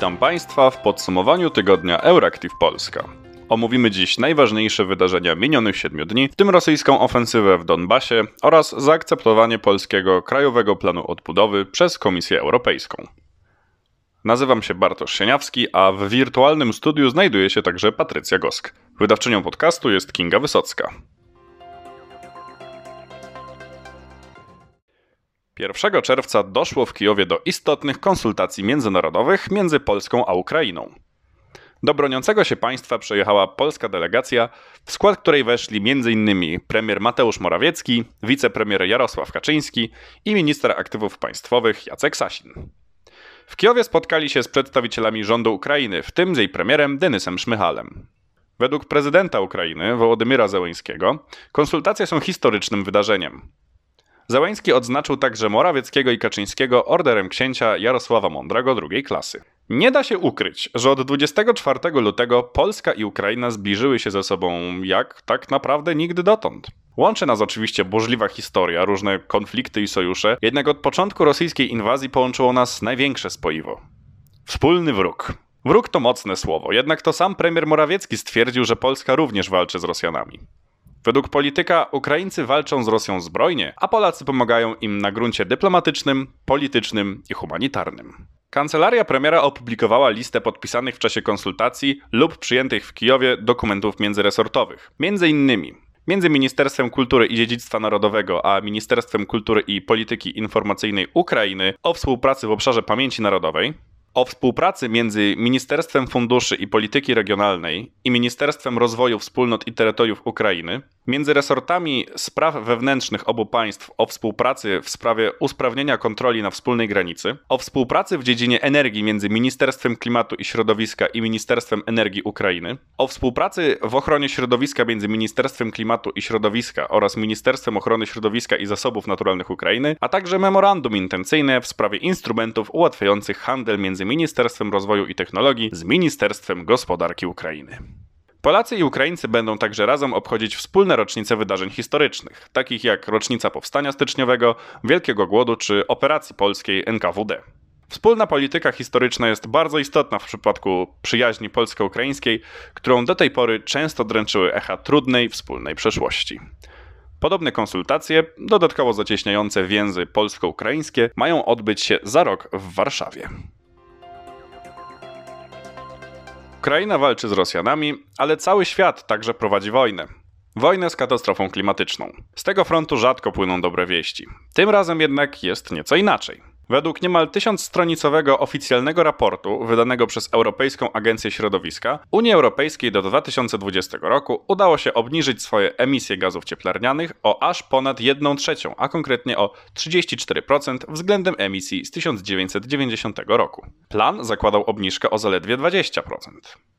Witam Państwa w podsumowaniu tygodnia Euractiv Polska. Omówimy dziś najważniejsze wydarzenia minionych siedmiu dni, w tym rosyjską ofensywę w Donbasie oraz zaakceptowanie polskiego Krajowego Planu Odbudowy przez Komisję Europejską. Nazywam się Bartosz Sieniawski, a w wirtualnym studiu znajduje się także Patrycja Gosk. Wydawczynią podcastu jest Kinga Wysocka. 1 czerwca doszło w Kijowie do istotnych konsultacji międzynarodowych między Polską a Ukrainą. Do broniącego się państwa przejechała polska delegacja, w skład której weszli m.in. premier Mateusz Morawiecki, wicepremier Jarosław Kaczyński i minister aktywów państwowych Jacek Sasin. W Kijowie spotkali się z przedstawicielami rządu Ukrainy, w tym z jej premierem Denysem Szmychalem. Według prezydenta Ukrainy, Wołodymyra Zełęńskiego, konsultacje są historycznym wydarzeniem. Załęski odznaczył także Morawieckiego i Kaczyńskiego orderem księcia Jarosława Mądrego drugiej klasy. Nie da się ukryć, że od 24 lutego Polska i Ukraina zbliżyły się ze sobą jak tak naprawdę nigdy dotąd. Łączy nas oczywiście burzliwa historia, różne konflikty i sojusze, jednak od początku rosyjskiej inwazji połączyło nas największe spoiwo. Wspólny wróg. Wróg to mocne słowo, jednak to sam premier Morawiecki stwierdził, że Polska również walczy z Rosjanami. Według polityka Ukraińcy walczą z Rosją zbrojnie, a Polacy pomagają im na gruncie dyplomatycznym, politycznym i humanitarnym. Kancelaria premiera opublikowała listę podpisanych w czasie konsultacji lub przyjętych w Kijowie dokumentów międzyresortowych. Między innymi między Ministerstwem Kultury i Dziedzictwa Narodowego a Ministerstwem Kultury i Polityki Informacyjnej Ukrainy o współpracy w obszarze pamięci narodowej, o współpracy między Ministerstwem Funduszy i Polityki Regionalnej i Ministerstwem Rozwoju Wspólnot i Terytoriów Ukrainy, między resortami spraw wewnętrznych obu państw o współpracy w sprawie usprawnienia kontroli na wspólnej granicy, o współpracy w dziedzinie energii między Ministerstwem Klimatu i Środowiska i Ministerstwem Energii Ukrainy, o współpracy w ochronie środowiska między Ministerstwem Klimatu i Środowiska oraz Ministerstwem Ochrony Środowiska i Zasobów Naturalnych Ukrainy, a także memorandum intencyjne w sprawie instrumentów ułatwiających handel między Ministerstwem Rozwoju i Technologii z Ministerstwem Gospodarki Ukrainy. Polacy i Ukraińcy będą także razem obchodzić wspólne rocznice wydarzeń historycznych, takich jak rocznica Powstania Styczniowego, Wielkiego Głodu czy operacji polskiej NKWD. Wspólna polityka historyczna jest bardzo istotna w przypadku przyjaźni polsko-ukraińskiej, którą do tej pory często dręczyły echa trudnej wspólnej przeszłości. Podobne konsultacje, dodatkowo zacieśniające więzy polsko-ukraińskie, mają odbyć się za rok w Warszawie. Ukraina walczy z Rosjanami, ale cały świat także prowadzi wojnę. Wojnę z katastrofą klimatyczną. Z tego frontu rzadko płyną dobre wieści. Tym razem jednak jest nieco inaczej. Według niemal tysiącstronicowego oficjalnego raportu wydanego przez Europejską Agencję Środowiska, Unii Europejskiej do 2020 roku udało się obniżyć swoje emisje gazów cieplarnianych o aż ponad 1 trzecią, a konkretnie o 34% względem emisji z 1990 roku. Plan zakładał obniżkę o zaledwie 20%.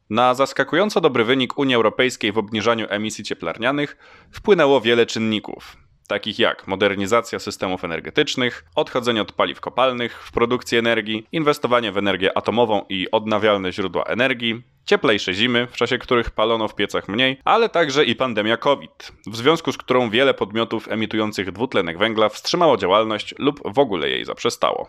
Na zaskakująco dobry wynik Unii Europejskiej w obniżaniu emisji cieplarnianych wpłynęło wiele czynników, takich jak modernizacja systemów energetycznych, odchodzenie od paliw kopalnych w produkcji energii, inwestowanie w energię atomową i odnawialne źródła energii, cieplejsze zimy, w czasie których palono w piecach mniej, ale także i pandemia COVID, w związku z którą wiele podmiotów emitujących dwutlenek węgla wstrzymało działalność lub w ogóle jej zaprzestało.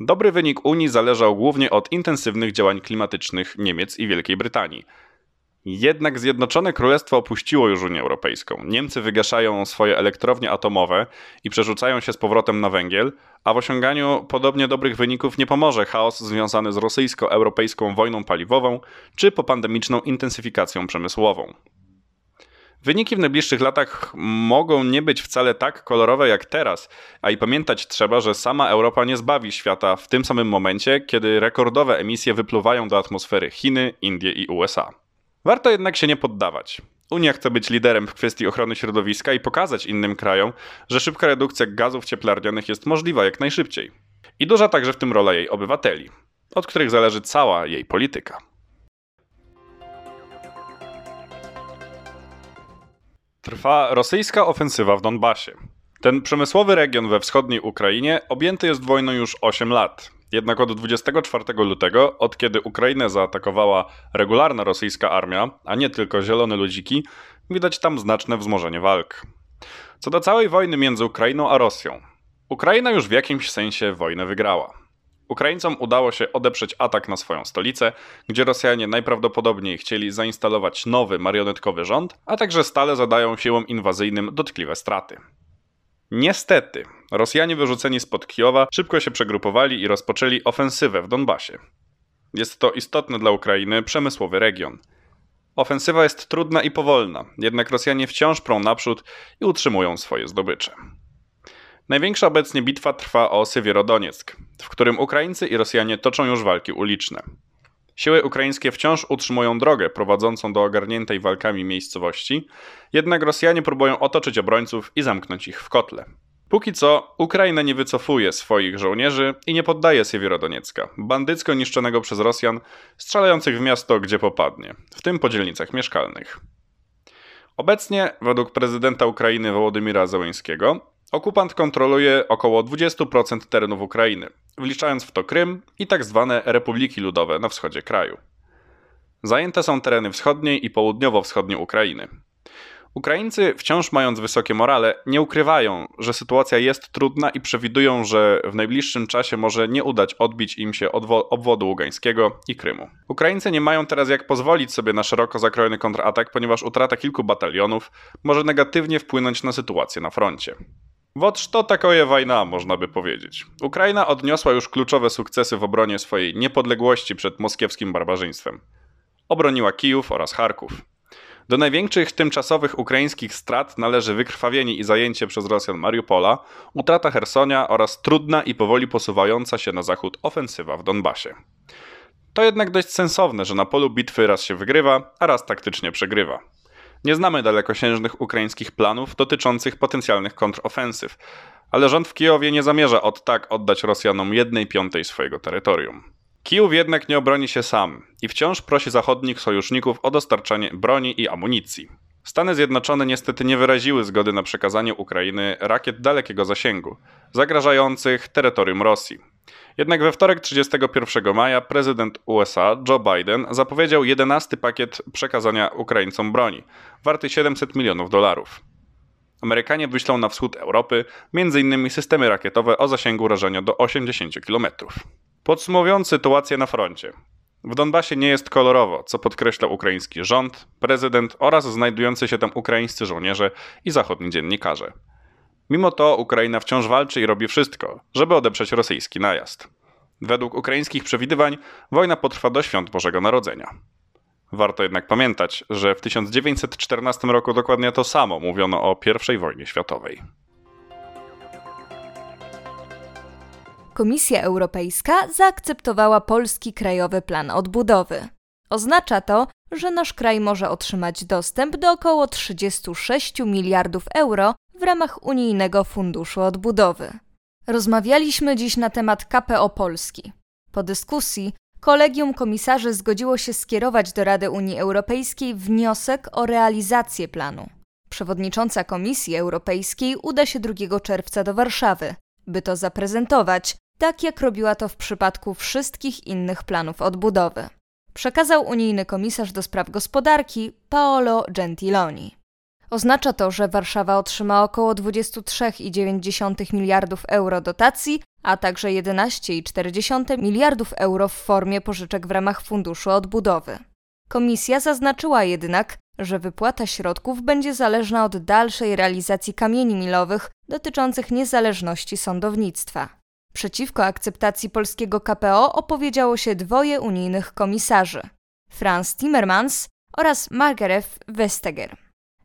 Dobry wynik Unii zależał głównie od intensywnych działań klimatycznych Niemiec i Wielkiej Brytanii. Jednak Zjednoczone Królestwo opuściło już Unię Europejską. Niemcy wygaszają swoje elektrownie atomowe i przerzucają się z powrotem na węgiel, a w osiąganiu podobnie dobrych wyników nie pomoże chaos związany z rosyjsko-europejską wojną paliwową czy popandemiczną intensyfikacją przemysłową. Wyniki w najbliższych latach mogą nie być wcale tak kolorowe jak teraz, a i pamiętać trzeba, że sama Europa nie zbawi świata w tym samym momencie, kiedy rekordowe emisje wypluwają do atmosfery Chiny, Indie i USA. Warto jednak się nie poddawać. Unia chce być liderem w kwestii ochrony środowiska i pokazać innym krajom, że szybka redukcja gazów cieplarnianych jest możliwa jak najszybciej. I duża także w tym rola jej obywateli, od których zależy cała jej polityka. Trwa rosyjska ofensywa w Donbasie. Ten przemysłowy region we wschodniej Ukrainie objęty jest wojną już 8 lat. Jednak od 24 lutego, od kiedy Ukrainę zaatakowała regularna rosyjska armia, a nie tylko zielone ludziki, widać tam znaczne wzmożenie walk. Co do całej wojny między Ukrainą a Rosją. Ukraina już w jakimś sensie wojnę wygrała. Ukraińcom udało się odeprzeć atak na swoją stolicę, gdzie Rosjanie najprawdopodobniej chcieli zainstalować nowy marionetkowy rząd, a także stale zadają siłom inwazyjnym dotkliwe straty. Niestety, Rosjanie wyrzuceni spod Kijowa szybko się przegrupowali i rozpoczęli ofensywę w Donbasie. Jest to istotny dla Ukrainy przemysłowy region. Ofensywa jest trudna i powolna, jednak Rosjanie wciąż prą naprzód i utrzymują swoje zdobycze. Największa obecnie bitwa trwa o Sywierodonieck, w którym Ukraińcy i Rosjanie toczą już walki uliczne. Siły ukraińskie wciąż utrzymują drogę prowadzącą do ogarniętej walkami miejscowości, jednak Rosjanie próbują otoczyć obrońców i zamknąć ich w kotle. Póki co Ukraina nie wycofuje swoich żołnierzy i nie poddaje Siewierodoniecka, bandycko niszczonego przez Rosjan, strzelających w miasto gdzie popadnie, w tym po dzielnicach mieszkalnych. Obecnie, według prezydenta Ukrainy Wołodymira Zełęńskiego, okupant kontroluje około 20% terenów Ukrainy, wliczając w to Krym i tak zwane republiki ludowe na wschodzie kraju. Zajęte są tereny wschodniej i południowo-wschodniej Ukrainy. Ukraińcy, wciąż mając wysokie morale, nie ukrywają, że sytuacja jest trudna i przewidują, że w najbliższym czasie może nie udać odbić im się obwodu ługańskiego i Krymu. Ukraińcy nie mają teraz jak pozwolić sobie na szeroko zakrojony kontratak, ponieważ utrata kilku batalionów może negatywnie wpłynąć na sytuację na froncie. Wot to takoje wojna, można by powiedzieć. Ukraina odniosła już kluczowe sukcesy w obronie swojej niepodległości przed moskiewskim barbarzyństwem. Obroniła Kijów oraz Charków. Do największych tymczasowych ukraińskich strat należy wykrwawienie i zajęcie przez Rosjan Mariupola, utrata Hersonia oraz trudna i powoli posuwająca się na zachód ofensywa w Donbasie. To jednak dość sensowne, że na polu bitwy raz się wygrywa, a raz taktycznie przegrywa. Nie znamy dalekosiężnych ukraińskich planów dotyczących potencjalnych kontrofensyw, ale rząd w Kijowie nie zamierza od tak oddać Rosjanom jednej piątej swojego terytorium. Kijów jednak nie obroni się sam i wciąż prosi zachodnich sojuszników o dostarczanie broni i amunicji. Stany Zjednoczone niestety nie wyraziły zgody na przekazanie Ukrainy rakiet dalekiego zasięgu, zagrażających terytorium Rosji. Jednak we wtorek 31 maja prezydent USA Joe Biden zapowiedział 11 pakiet przekazania Ukraińcom broni, warty 700 milionów dolarów. Amerykanie wyślą na wschód Europy m.in. systemy rakietowe o zasięgu rażenia do 80 km. Podsumowując sytuację na froncie. W Donbasie nie jest kolorowo, co podkreśla ukraiński rząd, prezydent oraz znajdujący się tam ukraińscy żołnierze i zachodni dziennikarze. Mimo to Ukraina wciąż walczy i robi wszystko, żeby odeprzeć rosyjski najazd. Według ukraińskich przewidywań wojna potrwa do świąt Bożego Narodzenia. Warto jednak pamiętać, że w 1914 roku dokładnie to samo mówiono o I wojnie światowej. Komisja Europejska zaakceptowała polski krajowy plan odbudowy. Oznacza to, że nasz kraj może otrzymać dostęp do około 36 miliardów euro w ramach Unijnego Funduszu Odbudowy. Rozmawialiśmy dziś na temat KPO Polski. Po dyskusji Kolegium Komisarzy zgodziło się skierować do Rady Unii Europejskiej wniosek o realizację planu. Przewodnicząca Komisji Europejskiej uda się 2 czerwca do Warszawy, by to zaprezentować, tak jak robiła to w przypadku wszystkich innych planów odbudowy. Przekazał unijny komisarz do spraw gospodarki Paolo Gentiloni. Oznacza to, że Warszawa otrzyma około 23,9 miliardów euro dotacji, a także 11,4 miliardów euro w formie pożyczek w ramach Funduszu Odbudowy. Komisja zaznaczyła jednak, że wypłata środków będzie zależna od dalszej realizacji kamieni milowych dotyczących niezależności sądownictwa. Przeciwko akceptacji polskiego KPO opowiedziało się dwoje unijnych komisarzy: Franz Timmermans oraz Margaret Vestager.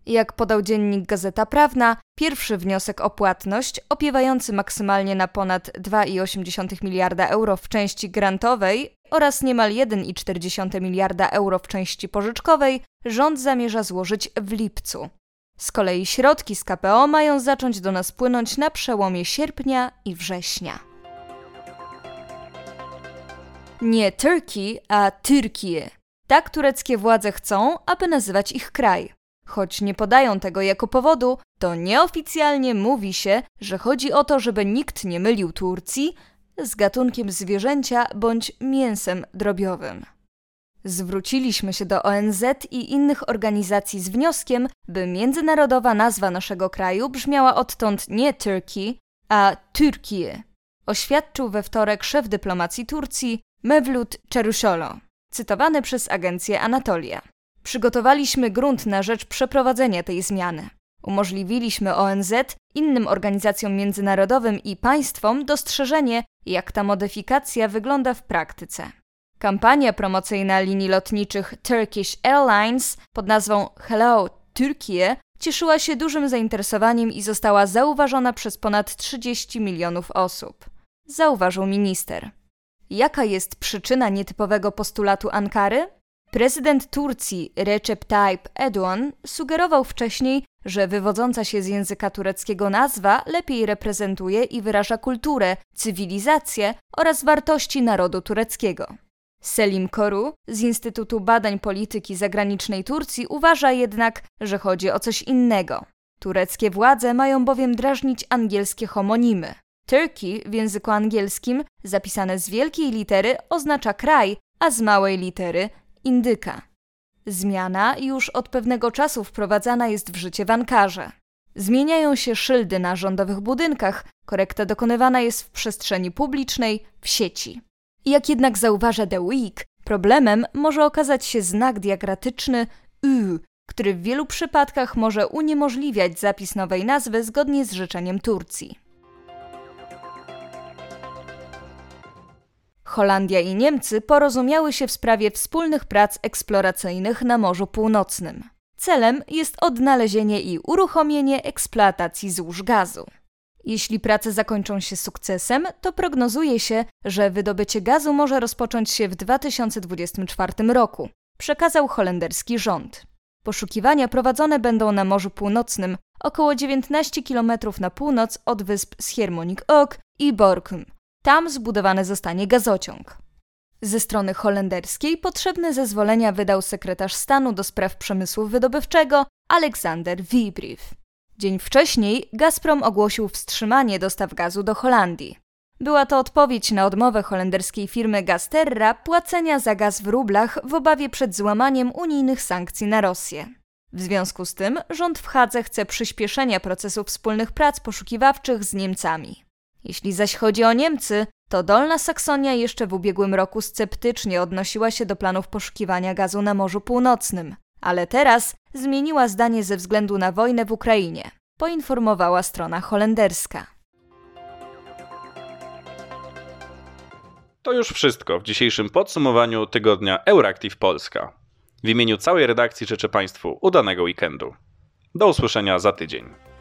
Jak podał dziennik Gazeta Prawna, pierwszy wniosek o płatność, opiewający maksymalnie na ponad 2,8 miliarda euro w części grantowej oraz niemal 1,4 miliarda euro w części pożyczkowej, rząd zamierza złożyć w lipcu. Z kolei środki z KPO mają zacząć do nas płynąć na przełomie sierpnia i września. Nie Turkey, a Tyrkie. Tak tureckie władze chcą, aby nazywać ich kraj. Choć nie podają tego jako powodu, to nieoficjalnie mówi się, że chodzi o to, żeby nikt nie mylił Turcji z gatunkiem zwierzęcia bądź mięsem drobiowym. Zwróciliśmy się do ONZ i innych organizacji z wnioskiem, by międzynarodowa nazwa naszego kraju brzmiała odtąd nie Turkey, a Turkie. Oświadczył we wtorek szef dyplomacji Turcji Mevlut Çavuşoğlu, cytowany przez agencję Anatolia. Przygotowaliśmy grunt na rzecz przeprowadzenia tej zmiany. Umożliwiliśmy ONZ, innym organizacjom międzynarodowym i państwom dostrzeżenie, jak ta modyfikacja wygląda w praktyce. Kampania promocyjna linii lotniczych Turkish Airlines pod nazwą Hello Turkey cieszyła się dużym zainteresowaniem i została zauważona przez ponad 30 milionów osób. Zauważył minister. Jaka jest przyczyna nietypowego postulatu Ankary? Prezydent Turcji Recep Tayyip Erdoğan sugerował wcześniej, że wywodząca się z języka tureckiego nazwa lepiej reprezentuje i wyraża kulturę, cywilizację oraz wartości narodu tureckiego. Selim Koru z Instytutu Badań Polityki Zagranicznej Turcji uważa jednak, że chodzi o coś innego. Tureckie władze mają bowiem drażnić angielskie homonimy. Turkey w języku angielskim, zapisane z wielkiej litery, oznacza kraj, a z małej litery indyka. Zmiana już od pewnego czasu wprowadzana jest w życie w Ankarze. Zmieniają się szyldy na rządowych budynkach, korekta dokonywana jest w przestrzeni publicznej, w sieci. Jak jednak zauważa The Week, problemem może okazać się znak diagratyczny U, który w wielu przypadkach może uniemożliwiać zapis nowej nazwy zgodnie z życzeniem Turcji. Holandia i Niemcy porozumiały się w sprawie wspólnych prac eksploracyjnych na Morzu Północnym. Celem jest odnalezienie i uruchomienie eksploatacji złóż gazu. Jeśli prace zakończą się sukcesem, to prognozuje się, że wydobycie gazu może rozpocząć się w 2024 roku, przekazał holenderski rząd. Poszukiwania prowadzone będą na Morzu Północnym, około 19 km na północ od wysp Schiermonnikoog i Borkum. Tam zbudowany zostanie gazociąg. Ze strony holenderskiej potrzebne zezwolenia wydał sekretarz stanu do spraw przemysłu wydobywczego Aleksander Wiebrief. Dzień wcześniej Gazprom ogłosił wstrzymanie dostaw gazu do Holandii. Była to odpowiedź na odmowę holenderskiej firmy Gasterra płacenia za gaz w rublach w obawie przed złamaniem unijnych sankcji na Rosję. W związku z tym rząd w Hadze chce przyspieszenia procesu wspólnych prac poszukiwawczych z Niemcami. Jeśli zaś chodzi o Niemcy, to Dolna Saksonia jeszcze w ubiegłym roku sceptycznie odnosiła się do planów poszukiwania gazu na Morzu Północnym, ale teraz zmieniła zdanie ze względu na wojnę w Ukrainie, poinformowała strona holenderska. To już wszystko w dzisiejszym podsumowaniu tygodnia Euractiv Polska. W imieniu całej redakcji życzę Państwu udanego weekendu. Do usłyszenia za tydzień.